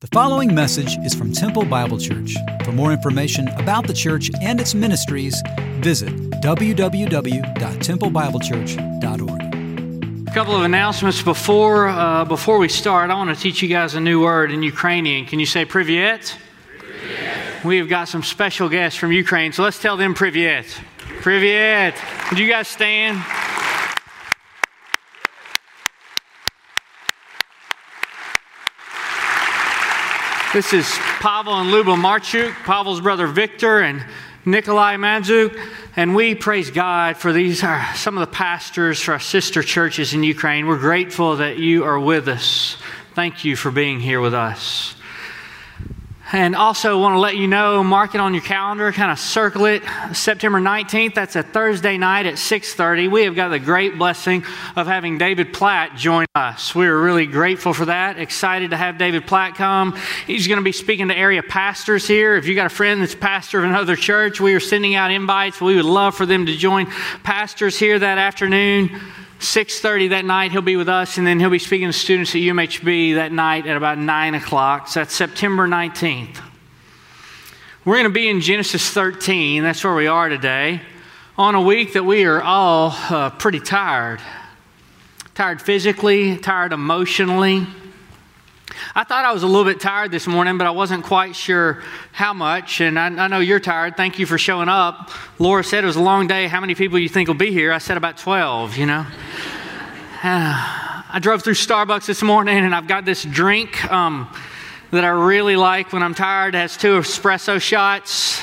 The following message is from Temple Bible Church. For more information about the church and its ministries, visit www.templebiblechurch.org. A couple of announcements before uh, before we start. I want to teach you guys a new word in Ukrainian. Can you say privyet? We've got some special guests from Ukraine, so let's tell them privyet. Privyet. Would you guys stand? This is Pavel and Luba Marchuk, Pavel's brother Victor, and Nikolai Manzuk. And we praise God for these are some of the pastors for our sister churches in Ukraine. We're grateful that you are with us. Thank you for being here with us. And also want to let you know, mark it on your calendar, kind of circle it. September 19th, that's a Thursday night at 6:30. We have got the great blessing of having David Platt join us. We are really grateful for that. Excited to have David Platt come. He's going to be speaking to area pastors here. If you got a friend that's pastor of another church, we are sending out invites. We would love for them to join pastors here that afternoon. 6.30 that night he'll be with us and then he'll be speaking to students at umhb that night at about 9 o'clock. So that's september 19th we're going to be in genesis 13 that's where we are today on a week that we are all uh, pretty tired. Tired physically tired emotionally I thought I was a little bit tired this morning, but I wasn't quite sure how much. And I, I, know you're tired. Thank you for showing up. Laura said it was a long day. How many people you think will be here? I said about 12, you know. I drove through Starbucks this morning and I've got this drink um, that I really like when I'm tired. It has two espresso shots.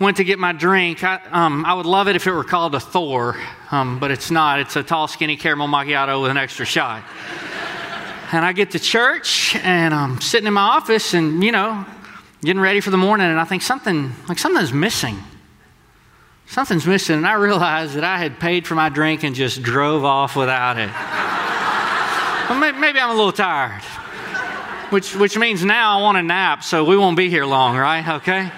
Went to get my drink. I, um, I would love it if it were called a Thor, um, but it's not. It's a tall, skinny caramel macchiato with an extra shot and I get to church and I'm sitting in my office and, you know, getting ready for the morning and I think something, like something's missing. Something's missing. And I realized that I had paid for my drink and just drove off without it. well, maybe I'm a little tired, which, which means now I want a nap, so we won't be here long, right? Okay?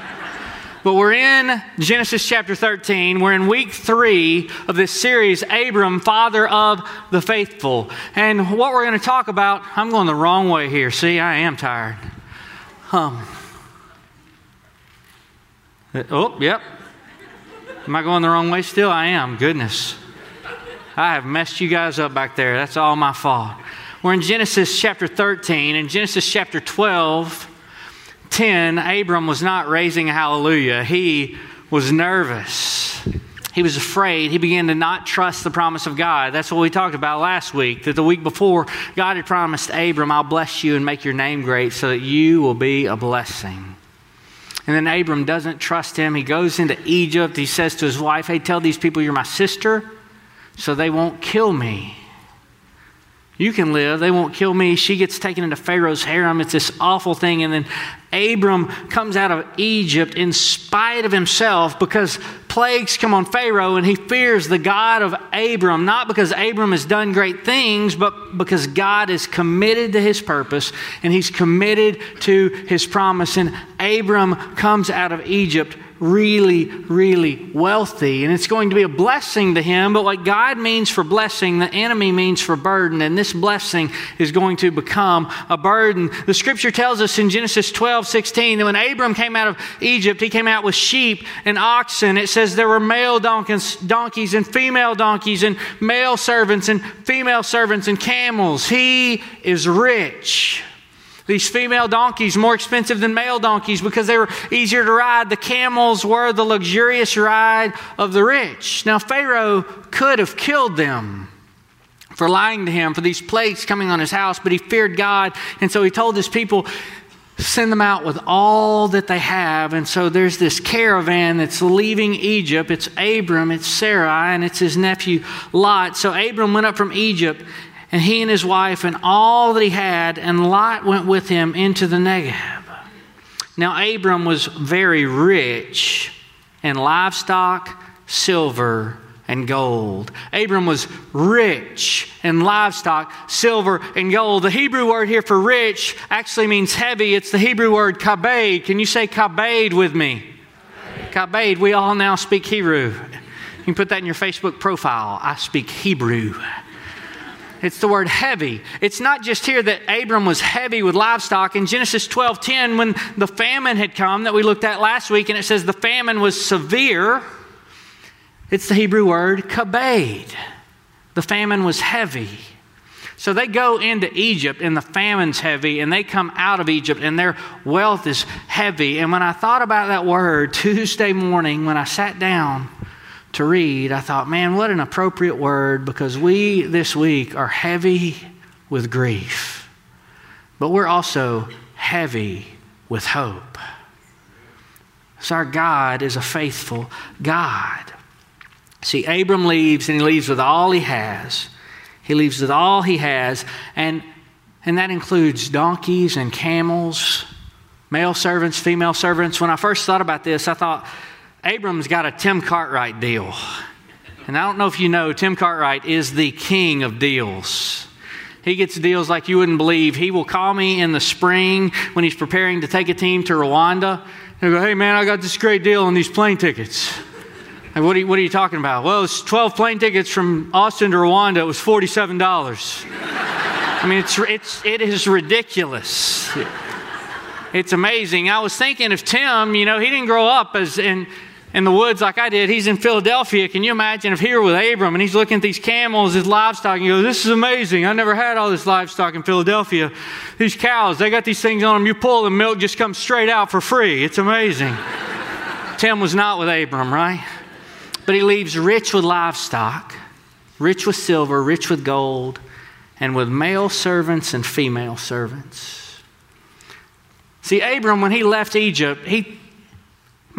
But we're in Genesis chapter 13. We're in week three of this series, Abram, father of the faithful. And what we're going to talk about, I'm going the wrong way here. See, I am tired. Um, oh, yep. Am I going the wrong way still? I am. Goodness. I have messed you guys up back there. That's all my fault. We're in Genesis chapter 13. In Genesis chapter 12, 10, Abram was not raising a hallelujah. He was nervous. He was afraid. He began to not trust the promise of God. That's what we talked about last week. That the week before, God had promised Abram, I'll bless you and make your name great so that you will be a blessing. And then Abram doesn't trust him. He goes into Egypt. He says to his wife, Hey, tell these people you're my sister so they won't kill me. You can live. They won't kill me. She gets taken into Pharaoh's harem. It's this awful thing. And then Abram comes out of Egypt in spite of himself because plagues come on Pharaoh and he fears the God of Abram, not because Abram has done great things, but because God is committed to his purpose and he's committed to his promise. And Abram comes out of Egypt really, really wealthy. And it's going to be a blessing to him. But what God means for blessing, the enemy means for burden. And this blessing is going to become a burden. The scripture tells us in Genesis 12, 16, that when Abram came out of Egypt, he came out with sheep and oxen. It says there were male donkeys, donkeys and female donkeys, and male servants and female servants and camels. He is rich. These female donkeys more expensive than male donkeys because they were easier to ride. The camels were the luxurious ride of the rich. Now Pharaoh could have killed them for lying to him for these plagues coming on his house, but he feared God, and so he told his people send them out with all that they have. And so there's this caravan that's leaving Egypt. It's Abram, it's Sarai, and it's his nephew Lot. So Abram went up from Egypt and he and his wife and all that he had, and Lot went with him into the Negev. Now, Abram was very rich in livestock, silver, and gold. Abram was rich in livestock, silver, and gold. The Hebrew word here for rich actually means heavy. It's the Hebrew word kabed. Can you say kabed with me? Kabed. We all now speak Hebrew. You can put that in your Facebook profile. I speak Hebrew. It's the word heavy. It's not just here that Abram was heavy with livestock. In Genesis 12:10, when the famine had come that we looked at last week, and it says the famine was severe, it's the Hebrew word kabed. The famine was heavy. So they go into Egypt and the famine's heavy, and they come out of Egypt and their wealth is heavy. And when I thought about that word Tuesday morning, when I sat down, to read, I thought, man, what an appropriate word because we this week are heavy with grief, but we're also heavy with hope. So our God is a faithful God. See, Abram leaves and he leaves with all he has. He leaves with all he has, and, and that includes donkeys and camels, male servants, female servants. When I first thought about this, I thought, Abram's got a Tim Cartwright deal. And I don't know if you know, Tim Cartwright is the king of deals. He gets deals like you wouldn't believe. He will call me in the spring when he's preparing to take a team to Rwanda. He'll go, Hey, man, I got this great deal on these plane tickets. What, are you, what are you talking about? Well, it's 12 plane tickets from Austin to Rwanda. It was $47. I mean, it's, it's, it is ridiculous. It's amazing. I was thinking if Tim, you know, he didn't grow up as in in the woods like I did. He's in Philadelphia. Can you imagine if he were with Abram and he's looking at these camels, his livestock, and he goes, This is amazing. I never had all this livestock in Philadelphia. These cows, they got these things on them. You pull the milk just comes straight out for free. It's amazing. Tim was not with Abram, right? But he leaves rich with livestock, rich with silver, rich with gold, and with male servants and female servants. See, Abram, when he left Egypt, he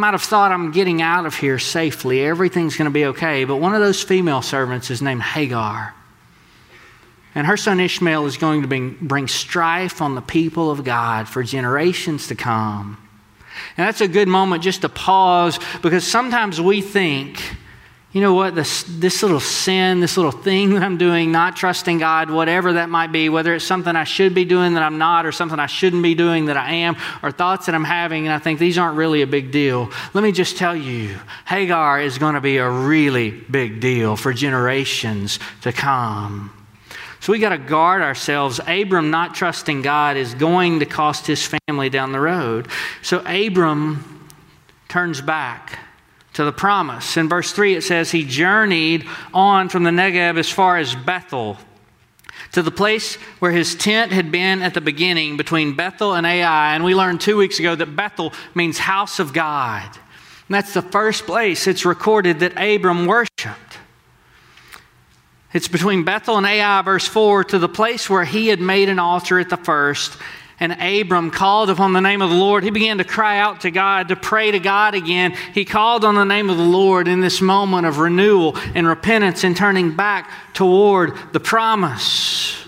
might have thought, I'm getting out of here safely. Everything's going to be okay. But one of those female servants is named Hagar. And her son Ishmael is going to bring, bring strife on the people of God for generations to come. And that's a good moment just to pause because sometimes we think you know what, this, this little sin, this little thing that I'm doing, not trusting God, whatever that might be, whether it's something I should be doing that I'm not, or something I shouldn't be doing that I am, or thoughts that I'm having, and I think these aren't really a big deal. Let me just tell you Hagar is going to be a really big deal for generations to come. So we got to guard ourselves. Abram not trusting God is going to cost his family down the road. So Abram turns back to the promise. In verse 3, it says, He journeyed on from the Negeb as far as Bethel, to the place where his tent had been at the beginning between Bethel and Ai. And we learned two weeks ago that Bethel means house of God. And that's the first place it's recorded that Abram worshiped. It's between Bethel and Ai, verse 4, to the place where he had made an altar at the first and Abram called upon the name of the Lord, he began to cry out to God, to pray to God again. He called on the name of the Lord in this moment of renewal and repentance and turning back toward the promise.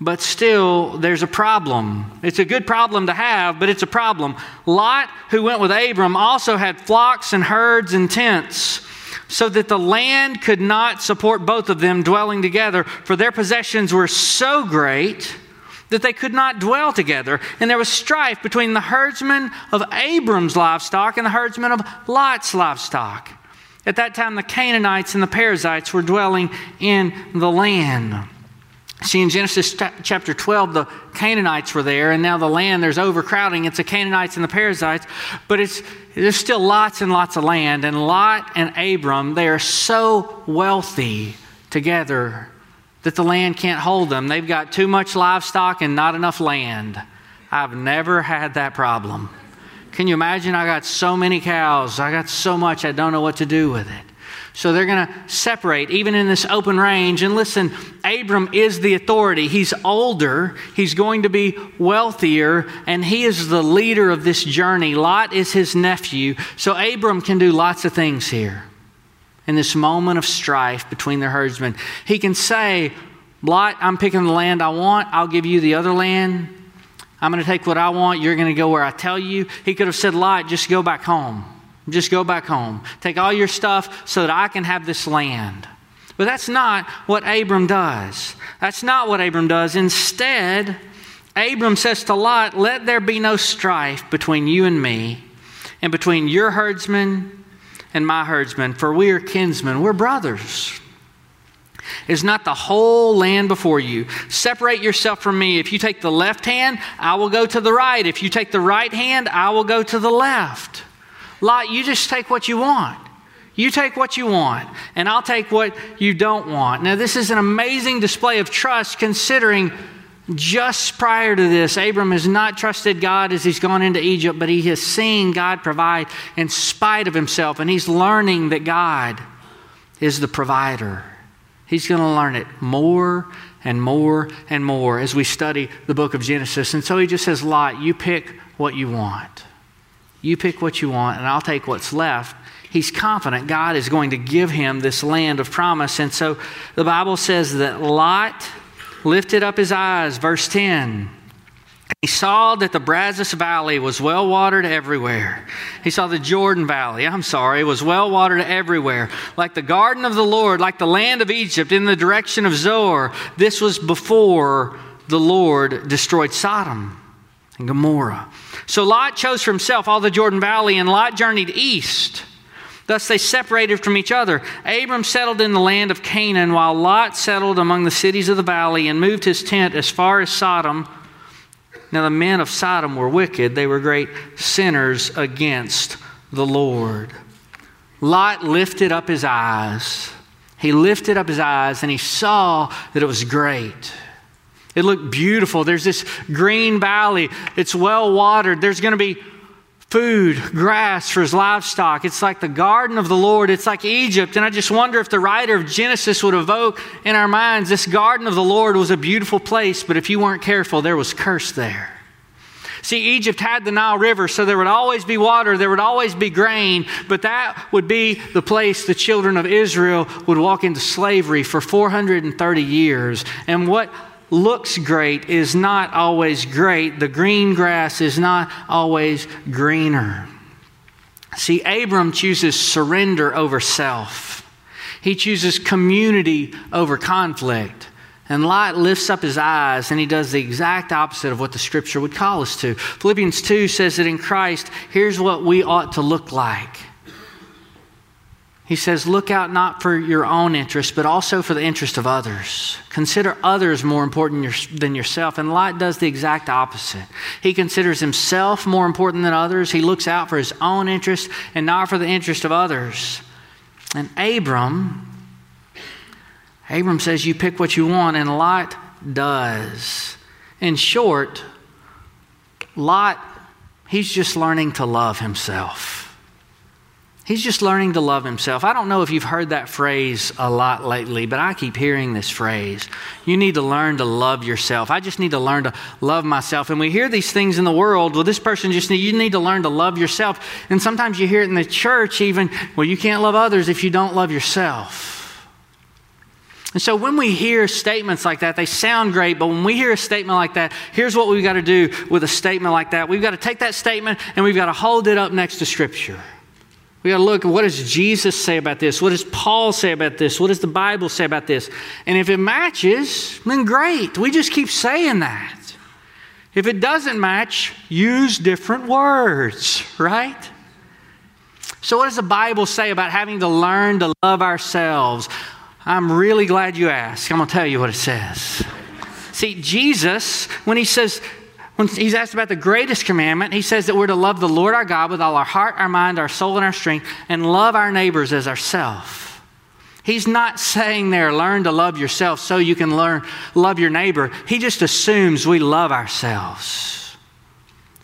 But still, there's a problem. It's a good problem to have, but it's a problem. Lot, who went with Abram, also had flocks and herds and tents so that the land could not support both of them dwelling together, for their possessions were so great that they could not dwell together. And there was strife between the herdsmen of Abram's livestock and the herdsmen of Lot's livestock. At that time, the Canaanites and the Perizzites were dwelling in the land. See, in Genesis chapter 12, the Canaanites were there, and now the land, there's overcrowding. It's the Canaanites and the Perizzites, but it's, there's still lots and lots of land. And Lot and Abram, they are so wealthy together that the land can't hold them. They've got too much livestock and not enough land. I've never had that problem. Can you imagine? I got so many cows, I got so much, I don't know what to do with it. So they're going to separate, even in this open range. And listen, Abram is the authority. He's older, he's going to be wealthier, and he is the leader of this journey. Lot is his nephew. So Abram can do lots of things here in this moment of strife between the herdsmen. He can say, Lot, I'm picking the land I want, I'll give you the other land. I'm going to take what I want, you're going to go where I tell you. He could have said, Lot, just go back home. Just go back home. Take all your stuff so that I can have this land. But that's not what Abram does. That's not what Abram does. Instead, Abram says to Lot, Let there be no strife between you and me, and between your herdsmen and my herdsmen, for we are kinsmen, we're brothers. Is not the whole land before you? Separate yourself from me. If you take the left hand, I will go to the right. If you take the right hand, I will go to the left. Lot, you just take what you want. You take what you want, and I'll take what you don't want. Now, this is an amazing display of trust considering just prior to this, Abram has not trusted God as he's gone into Egypt, but he has seen God provide in spite of himself, and he's learning that God is the provider. He's going to learn it more and more and more as we study the book of Genesis. And so he just says, Lot, you pick what you want. You pick what you want, and I'll take what's left he's confident God is going to give him this land of promise. And so the Bible says that Lot lifted up his eyes, verse 10. He saw that the Brazos Valley was well watered everywhere. He saw the Jordan Valley, I'm sorry, was well watered everywhere. Like the garden of the Lord, like the land of Egypt in the direction of Zoar. This was before the Lord destroyed Sodom and Gomorrah. So Lot chose for himself all the Jordan Valley, and Lot journeyed east. Thus they separated from each other. Abram settled in the land of Canaan, while Lot settled among the cities of the valley and moved his tent as far as Sodom. Now the men of Sodom were wicked, they were great sinners against the Lord. Lot lifted up his eyes. He lifted up his eyes and he saw that it was great. It looked beautiful. There's this green valley, it's well watered. There's going to be food, grass for his livestock. It's like the garden of the Lord. It's like Egypt. And I just wonder if the writer of Genesis would evoke in our minds this garden of the Lord was a beautiful place, but if you weren't careful, there was curse there. See, Egypt had the Nile River, so there would always be water, there would always be grain, but that would be the place the children of Israel would walk into slavery for 430 years. And what looks great is not always great. The green grass is not always greener. See, Abram chooses surrender over self, he chooses community over conflict. And Lot lifts up his eyes and he does the exact opposite of what the scripture would call us to. Philippians 2 says that in Christ, here's what we ought to look like he says, Look out not for your own interest, but also for the interest of others. Consider others more important than yourself. And Lot does the exact opposite. He considers himself more important than others. He looks out for his own interest and not for the interest of others. And Abram, Abram says, You pick what you want, and Lot does. In short, Lot, he's just learning to love himself. He's just learning to love himself. I don't know if you've heard that phrase a lot lately, but I keep hearing this phrase. You need to learn to love yourself. I just need to learn to love myself. And we hear these things in the world. Well, this person just need, you need to learn to love yourself. And sometimes you hear it in the church even, well, you can't love others if you don't love yourself. And so when we hear statements like that, they sound great, but when we hear a statement like that, here's what we've got to do with a statement like that. We've got to take that statement and we've got to hold it up next to Scripture. We got to look what does Jesus say about this? What does Paul say about this? What does the Bible say about this? And if it matches, then great. We just keep saying that. If it doesn't match, use different words, right? So, what does the Bible say about having to learn to love ourselves? I'm really glad you asked. I'm going to tell you what it says. See, Jesus, when he says, when he's asked about the greatest commandment, he says that we're to love the Lord our God with all our heart, our mind, our soul, and our strength, and love our neighbors as ourselves. He's not saying there, learn to love yourself so you can learn love your neighbor. He just assumes we love ourselves.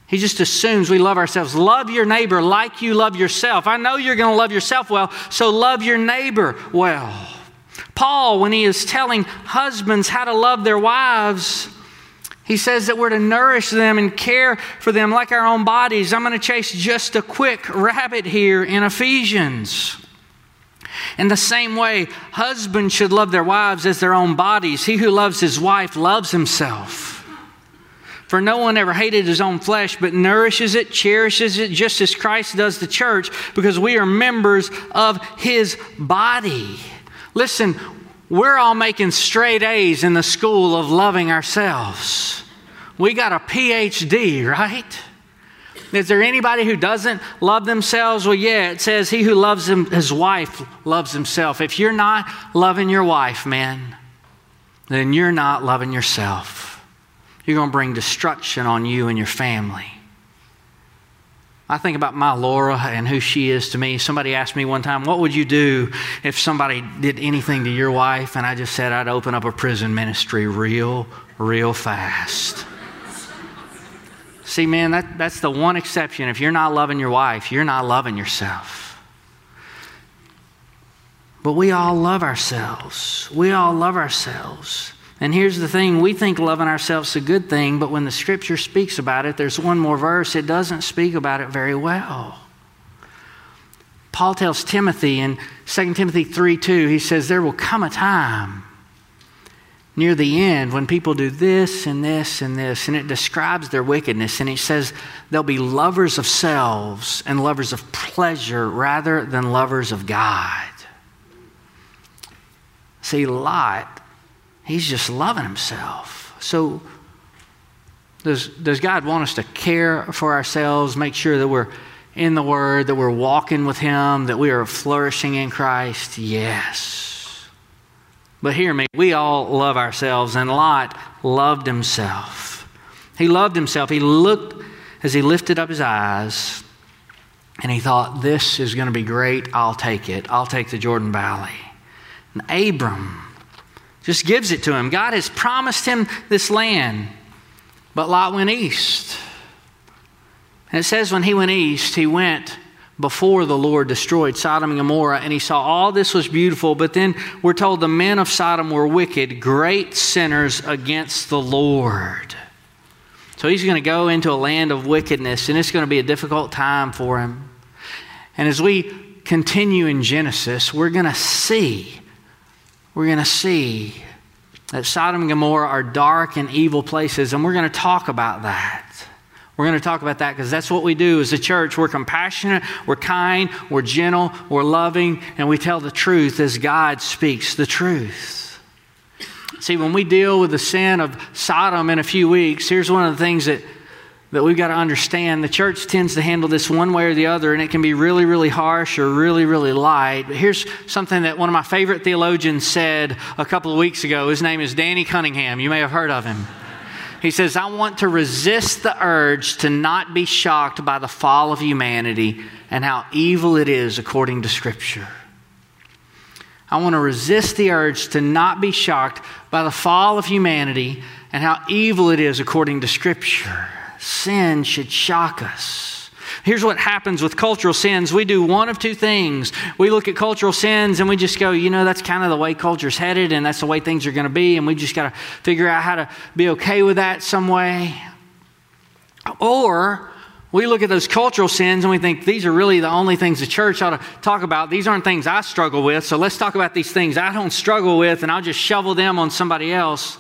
He just assumes we love ourselves. Love your neighbor like you love yourself. I know you're going to love yourself well, so love your neighbor well. Paul, when he is telling husbands how to love their wives, he says that we're to nourish them and care for them like our own bodies. I'm going to chase just a quick rabbit here in Ephesians. In the same way, husbands should love their wives as their own bodies. He who loves his wife loves himself. For no one ever hated his own flesh, but nourishes it, cherishes it, just as Christ does the church, because we are members of his body. Listen, we're all making straight A's in the school of loving ourselves. We got a PhD, right? Is there anybody who doesn't love themselves? Well, yeah, it says, He who loves him, his wife loves himself. If you're not loving your wife, man, then you're not loving yourself. You're going to bring destruction on you and your family. I think about my Laura and who she is to me. Somebody asked me one time, What would you do if somebody did anything to your wife? And I just said, I'd open up a prison ministry real, real fast. See, man, that, that's the one exception. If you're not loving your wife, you're not loving yourself. But we all love ourselves. We all love ourselves. And here's the thing we think loving ourselves is a good thing, but when the scripture speaks about it, there's one more verse, it doesn't speak about it very well. Paul tells Timothy in 2 Timothy 3 2, he says, There will come a time near the end when people do this and this and this, and it describes their wickedness. And he says they'll be lovers of selves and lovers of pleasure rather than lovers of God. See, Lot He's just loving himself. So, does, does God want us to care for ourselves, make sure that we're in the Word, that we're walking with Him, that we are flourishing in Christ? Yes. But hear me, we all love ourselves, and Lot loved himself. He loved himself. He looked as he lifted up his eyes, and he thought, This is going to be great. I'll take it. I'll take the Jordan Valley. And Abram, just gives it to him. God has promised him this land, but Lot went east. And it says when he went east, he went before the Lord destroyed Sodom and Gomorrah, and he saw all this was beautiful. But then we're told the men of Sodom were wicked, great sinners against the Lord. So he's going to go into a land of wickedness, and it's going to be a difficult time for him. And as we continue in Genesis, we're going to see we're going to see that Sodom and Gomorrah are dark and evil places, and we're going to talk about that. We're going to talk about that because that's what we do as a church. We're compassionate, we're kind, we're gentle, we're loving, and we tell the truth as God speaks the truth. See, when we deal with the sin of Sodom in a few weeks, here's one of the things that that we've got to understand the church tends to handle this one way or the other, and it can be really, really harsh or really, really light. But here's something that one of my favorite theologians said a couple of weeks ago. His name is Danny Cunningham. You may have heard of him. He says, I want to resist the urge to not be shocked by the fall of humanity and how evil it is according to Scripture. I want to resist the urge to not be shocked by the fall of humanity and how evil it is according to Scripture sin should shock us. Here's what happens with cultural sins. We do one of two things. We look at cultural sins and we just go, you know, that's kind of the way culture's headed and that's the way things are going to be, and we just got to figure out how to be okay with that some way. Or we look at those cultural sins and we think these are really the only things the church ought to talk about. These aren't things I struggle with, so let's talk about these things I don't struggle with and I'll just shovel them on somebody else.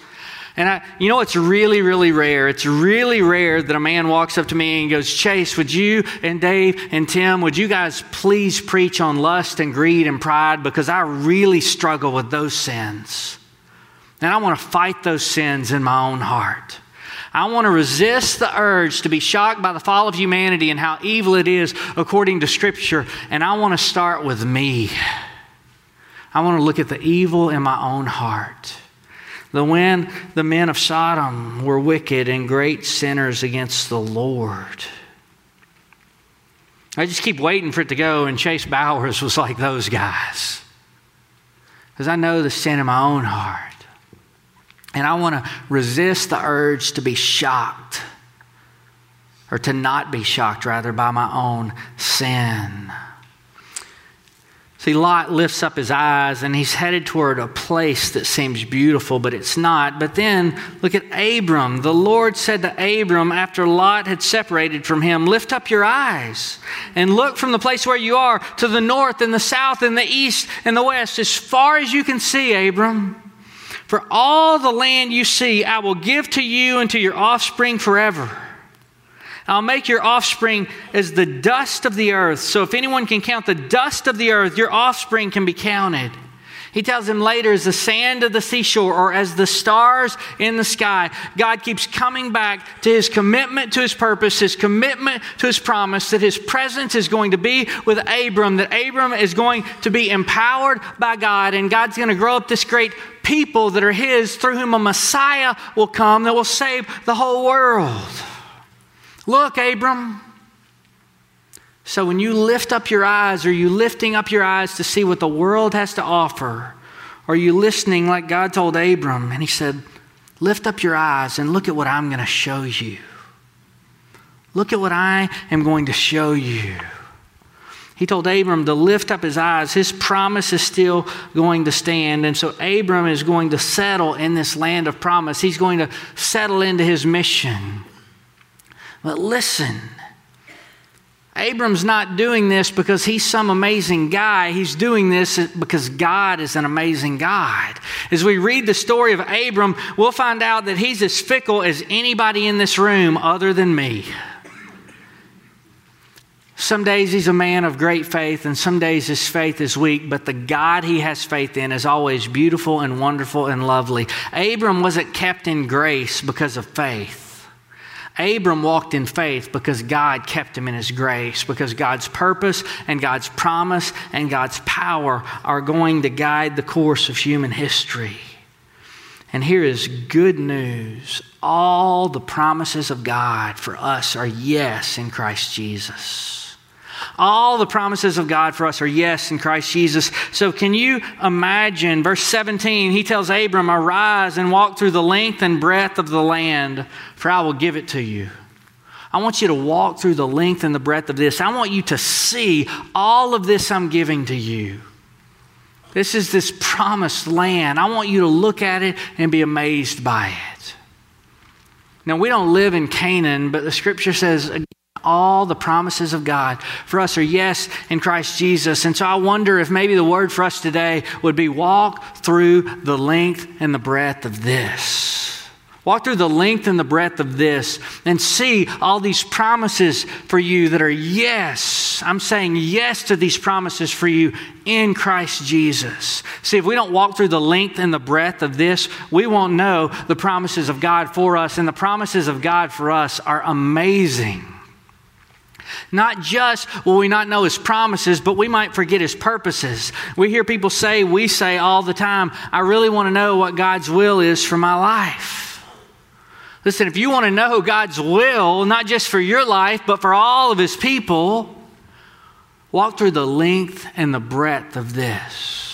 And I, you know, it's really, really rare. It's really rare that a man walks up to me and goes, Chase, would you and Dave and Tim, would you guys please preach on lust and greed and pride? Because I really struggle with those sins. And I want to fight those sins in my own heart. I want to resist the urge to be shocked by the fall of humanity and how evil it is according to Scripture. And I want to start with me. I want to look at the evil in my own heart. The when the men of Sodom were wicked and great sinners against the Lord. I just keep waiting for it to go, and Chase Bowers was like those guys. Because I know the sin in my own heart. And I want to resist the urge to be shocked, or to not be shocked, rather, by my own sin. See, Lot lifts up his eyes and he's headed toward a place that seems beautiful, but it's not. But then look at Abram. The Lord said to Abram after Lot had separated from him, Lift up your eyes and look from the place where you are to the north and the south and the east and the west, as far as you can see, Abram. For all the land you see, I will give to you and to your offspring forever. I'll make your offspring as the dust of the earth. So if anyone can count the dust of the earth, your offspring can be counted. He tells him later, as the sand of the seashore or as the stars in the sky, God keeps coming back to his commitment to his purpose, his commitment to his promise that his presence is going to be with Abram, that Abram is going to be empowered by God, and God's going to grow up this great people that are his through whom a Messiah will come that will save the whole world. Look, Abram. So when you lift up your eyes, are you lifting up your eyes to see what the world has to offer? Are you listening like God told Abram? And he said, Lift up your eyes and look at what I'm going to show you. Look at what I am going to show you. He told Abram to lift up his eyes. His promise is still going to stand. And so Abram is going to settle in this land of promise. He's going to settle into his mission. But listen, Abram's not doing this because he's some amazing guy. He's doing this because God is an amazing God. As we read the story of Abram, we'll find out that he's as fickle as anybody in this room other than me. Some days he's a man of great faith, and some days his faith is weak, but the God he has faith in is always beautiful and wonderful and lovely. Abram wasn't kept in grace because of faith. Abram walked in faith because God kept him in his grace, because God's purpose and God's promise and God's power are going to guide the course of human history. And here is good news all the promises of God for us are yes in Christ Jesus. All the promises of God for us are yes in Christ Jesus. So, can you imagine? Verse 17, he tells Abram, Arise and walk through the length and breadth of the land, for I will give it to you. I want you to walk through the length and the breadth of this. I want you to see all of this I'm giving to you. This is this promised land. I want you to look at it and be amazed by it. Now, we don't live in Canaan, but the scripture says, all the promises of God for us are yes in Christ Jesus. And so I wonder if maybe the word for us today would be walk through the length and the breadth of this. Walk through the length and the breadth of this and see all these promises for you that are yes. I'm saying yes to these promises for you in Christ Jesus. See, if we don't walk through the length and the breadth of this, we won't know the promises of God for us. And the promises of God for us are amazing. Not just will we not know his promises, but we might forget his purposes. We hear people say, we say all the time, I really want to know what God's will is for my life. Listen, if you want to know God's will, not just for your life, but for all of his people, walk through the length and the breadth of this.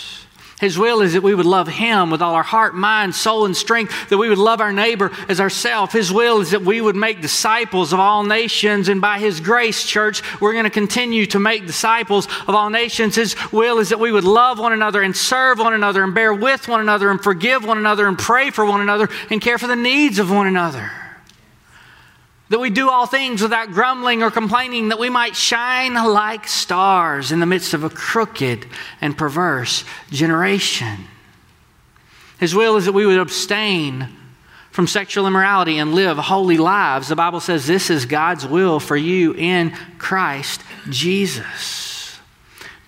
His will is that we would love Him with all our heart, mind, soul, and strength, that we would love our neighbor as ourselves. His will is that we would make disciples of all nations, and by His grace, church, we're going to continue to make disciples of all nations. His will is that we would love one another and serve one another and bear with one another and forgive one another and pray for one another and care for the needs of one another that we do all things without grumbling or complaining, that we might shine like stars in the midst of a crooked and perverse generation. His will is that we would abstain from sexual immorality and live holy lives. The Bible says this is God's will for you in Christ Jesus.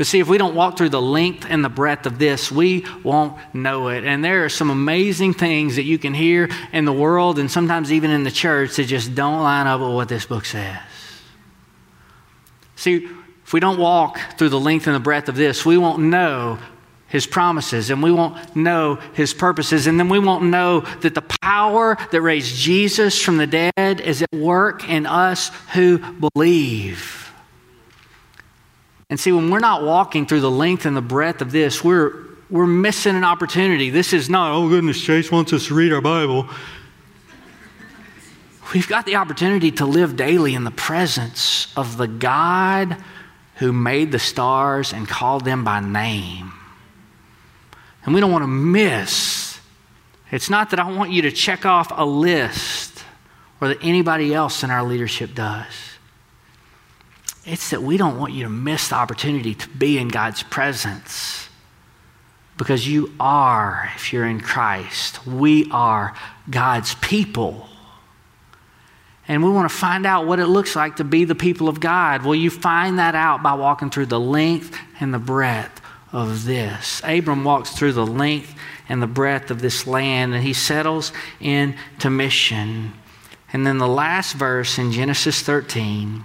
But see, if we don't walk through the length and the breadth of this, we won't know it. And there are some amazing things that you can hear in the world and sometimes even in the church that just don't line up with what this book says. See, if we don't walk through the length and the breadth of this, we won't know his promises and we won't know his purposes. And then we won't know that the power that raised Jesus from the dead is at work in us who believe. And see, when we're not walking through the length and the breadth of this, we're, we're missing an opportunity. This is not, oh goodness, Chase wants us to read our Bible. We've got the opportunity to live daily in the presence of the God who made the stars and called them by name. And we don't want to miss. It's not that I want you to check off a list or that anybody else in our leadership does. It's that we don't want you to miss the opportunity to be in God's presence because you are, if you're in Christ, we are God's people. And we want to find out what it looks like to be the people of God. Well, you find that out by walking through the length and the breadth of this. Abram walks through the length and the breadth of this land, and he settles into mission. And then the last verse in Genesis 13,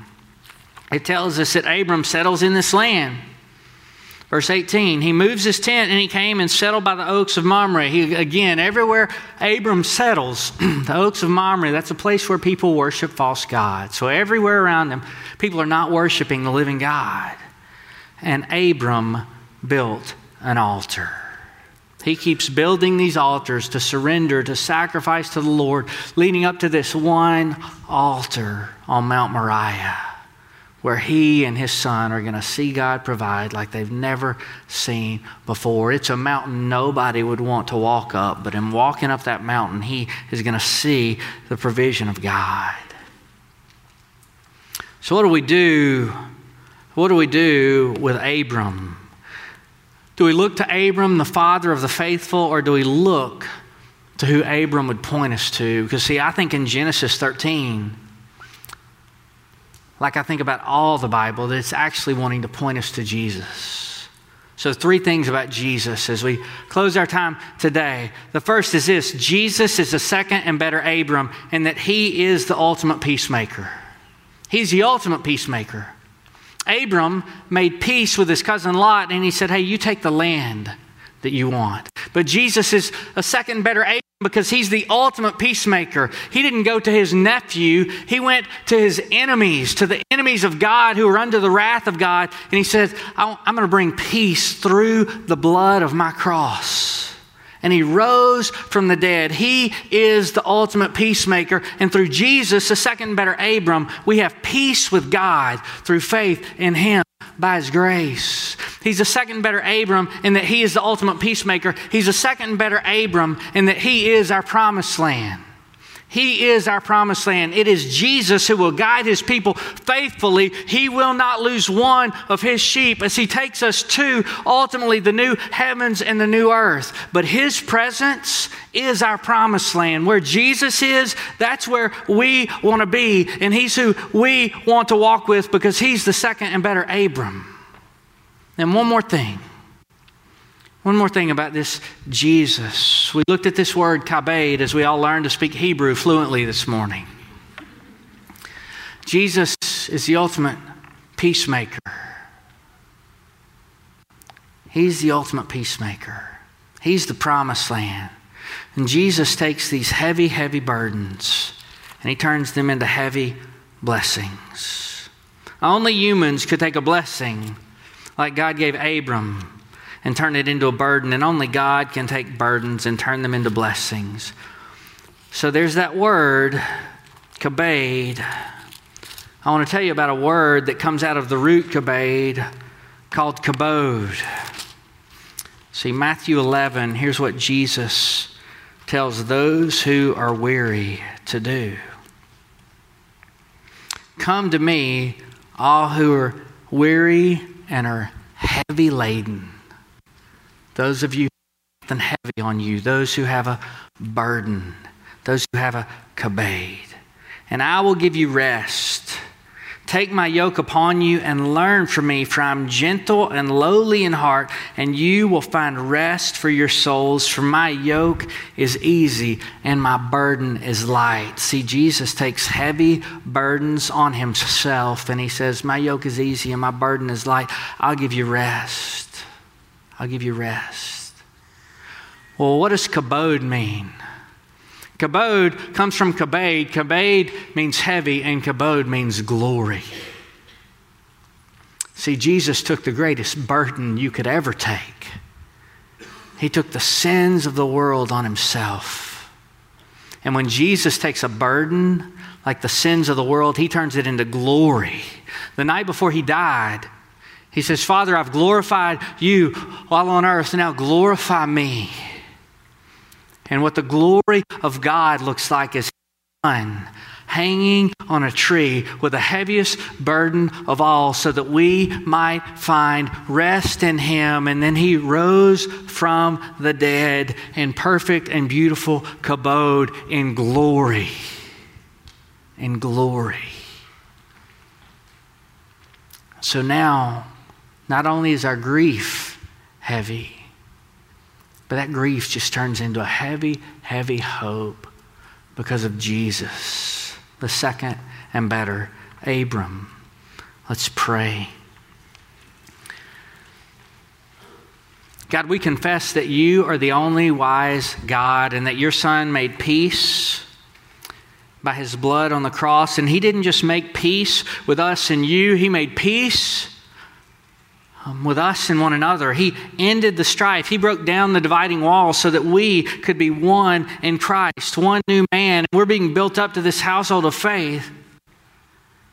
it tells us that Abram settles in this land. Verse 18, he moves his tent and he came and settled by the oaks of Mamre. He, again, everywhere Abram settles, the oaks of Mamre, that's a place where people worship false gods. So everywhere around them, people are not worshiping the living God. And Abram built an altar. He keeps building these altars to surrender, to sacrifice to the Lord, leading up to this one altar on Mount Moriah, where he and his son are going to see God provide like they've never seen before. It's a mountain nobody would want to walk up, but in walking up that mountain, he is going to see the provision of God. So, what do we do? What do we do with Abram? Do we look to Abram, the father of the faithful, or do we look to who Abram would point us to? Because, see, I think in Genesis 13, like I think about all the Bible, that it's actually wanting to point us to Jesus. So, three things about Jesus as we close our time today. The first is this Jesus is the second and better Abram, and that he is the ultimate peacemaker. He's the ultimate peacemaker. Abram made peace with his cousin Lot and he said, Hey, you take the land that you want. But Jesus is a second better Abram because he's the ultimate peacemaker. He didn't go to his nephew, he went to his enemies, to the enemies of God who are under the wrath of God. And he says, I'm going to bring peace through the blood of my cross and he rose from the dead. He is the ultimate peacemaker. And through Jesus, the second better Abram, we have peace with God through faith in him by his grace. He's a second better Abram in that he is the ultimate peacemaker. He's a second better Abram in that he is our promised land. He is our promised land. It is Jesus who will guide his people faithfully. He will not lose one of his sheep as he takes us to ultimately the new heavens and the new earth. But his presence is our promised land. Where Jesus is, that's where we want to be. And he's who we want to walk with because he's the second and better Abram. And one more thing. One more thing about this Jesus. We looked at this word kabed as we all learned to speak Hebrew fluently this morning. Jesus is the ultimate peacemaker. He's the ultimate peacemaker. He's the promised land. And Jesus takes these heavy, heavy burdens and he turns them into heavy blessings. Only humans could take a blessing like God gave Abram and turn it into a burden, and only God can take burdens and turn them into blessings. So there's that word, kabed. I want to tell you about a word that comes out of the root kabed called kabod. See, Matthew 11, here's what Jesus tells those who are weary to do Come to me, all who are weary and are heavy laden those of you something heavy on you, those who have a burden, those who have a kabed. And I will give you rest. Take my yoke upon you and learn from me, for I'm gentle and lowly in heart, and you will find rest for your souls. For my yoke is easy and my burden is light. See, Jesus takes heavy burdens on himself, and he says, My yoke is easy and my burden is light. I'll give you rest. I'll give you rest. Well, what does kabod mean? Kabod comes from kabed. Kabed means heavy, and kabod means glory. See, Jesus took the greatest burden you could ever take. He took the sins of the world on himself. And when Jesus takes a burden like the sins of the world, he turns it into glory. The night before he died, he says, Father, I've glorified you while on earth, now glorify me. And what the glory of God looks like is Son hanging on a tree with the heaviest burden of all, so that we might find rest in Him. And then He rose from the dead in perfect and beautiful kabod in glory. In glory. So now, not only is our grief heavy. But that grief just turns into a heavy, heavy hope because of Jesus, the second and better Abram. Let's pray. God, we confess that you are the only wise God and that your Son made peace by his blood on the cross. And he didn't just make peace with us and you, he made peace um, with us and one another. He ended the strife. He broke down the dividing wall so that we could be one in Christ, one new man. We're being built up to this household of faith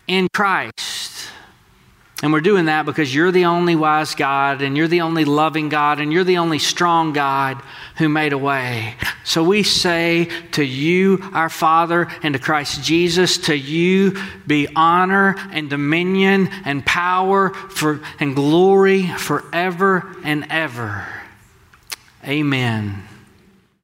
in Christ. And we're doing that because you're the only wise God, and you're the only loving God, and you're the only strong God who made a way. So we say to you, our Father, and to Christ Jesus, to you be honor and dominion and power for, and glory forever and ever. Amen.